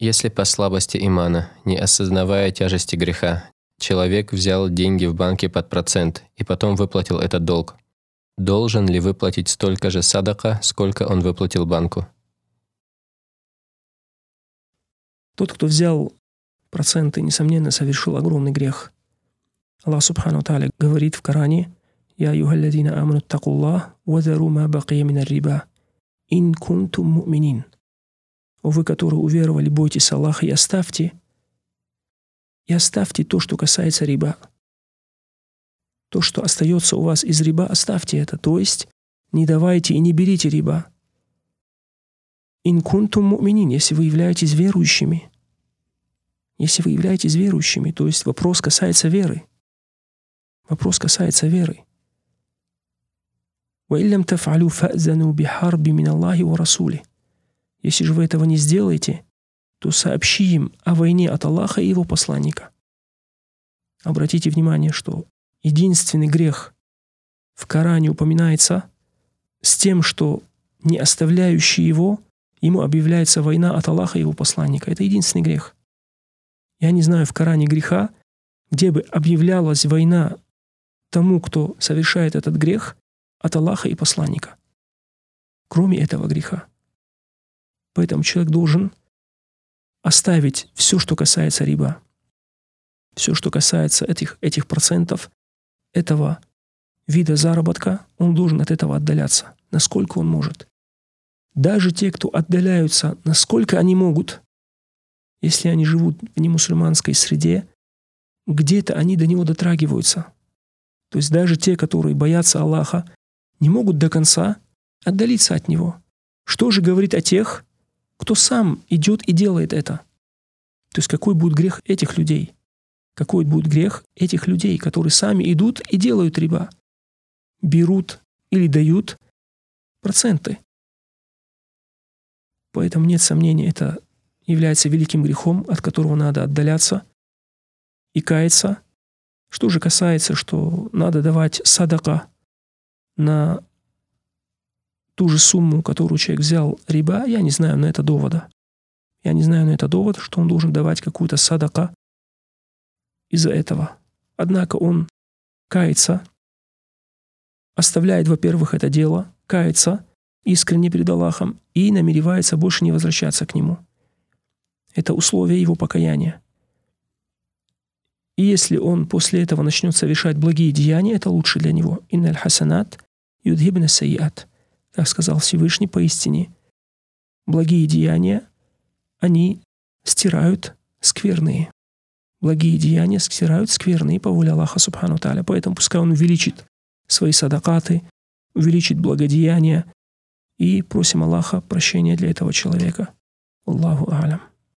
Если по слабости имана, не осознавая тяжести греха, человек взял деньги в банке под процент и потом выплатил этот долг, должен ли выплатить столько же садака, сколько он выплатил банку? Тот, кто взял проценты, несомненно, совершил огромный грех. Аллах Субхану Тааля говорит в Коране, «Я юхалладина амну такуллах, вазару ма бакия мина риба, ин кунтум муминин». О вы, которые уверовали, бойтесь Аллаха и оставьте, и оставьте то, что касается риба. То, что остается у вас из риба, оставьте это. То есть не давайте и не берите риба. Инкунтум муминин, если вы являетесь верующими. Если вы являетесь верующими, то есть вопрос касается веры. Вопрос касается веры. وإن تفعلوا فأذنوا بحرب من الله ورسوله. если же вы этого не сделаете, то сообщи им о войне от Аллаха и его посланника. Обратите внимание, что единственный грех в Коране упоминается с тем, что не оставляющий его, ему объявляется война от Аллаха и его посланника. Это единственный грех. Я не знаю в Коране греха, где бы объявлялась война тому, кто совершает этот грех, от Аллаха и посланника. Кроме этого греха. Поэтому человек должен оставить все, что касается риба, все, что касается этих, этих процентов, этого вида заработка, он должен от этого отдаляться, насколько он может. Даже те, кто отдаляются, насколько они могут, если они живут в немусульманской среде, где-то они до него дотрагиваются. То есть даже те, которые боятся Аллаха, не могут до конца отдалиться от Него. Что же говорит о тех, кто сам идет и делает это? То есть какой будет грех этих людей? Какой будет грех этих людей, которые сами идут и делают риба? Берут или дают проценты. Поэтому нет сомнения, это является великим грехом, от которого надо отдаляться и каяться. Что же касается, что надо давать садака на ту же сумму, которую человек взял риба, я не знаю на это довода. Я не знаю на это довод, что он должен давать какую-то садака из-за этого. Однако он кается, оставляет, во-первых, это дело, кается искренне перед Аллахом и намеревается больше не возвращаться к нему. Это условие его покаяния. И если он после этого начнет совершать благие деяния, это лучше для него. Инналь хасанат юдхибна саят. Как сказал Всевышний, поистине, благие деяния, они стирают скверные. Благие деяния стирают скверные по воле Аллаха Субхану Таля. Поэтому пускай он увеличит свои садакаты, увеличит благодеяния, и просим Аллаха прощения для этого человека. Аллаху Алям.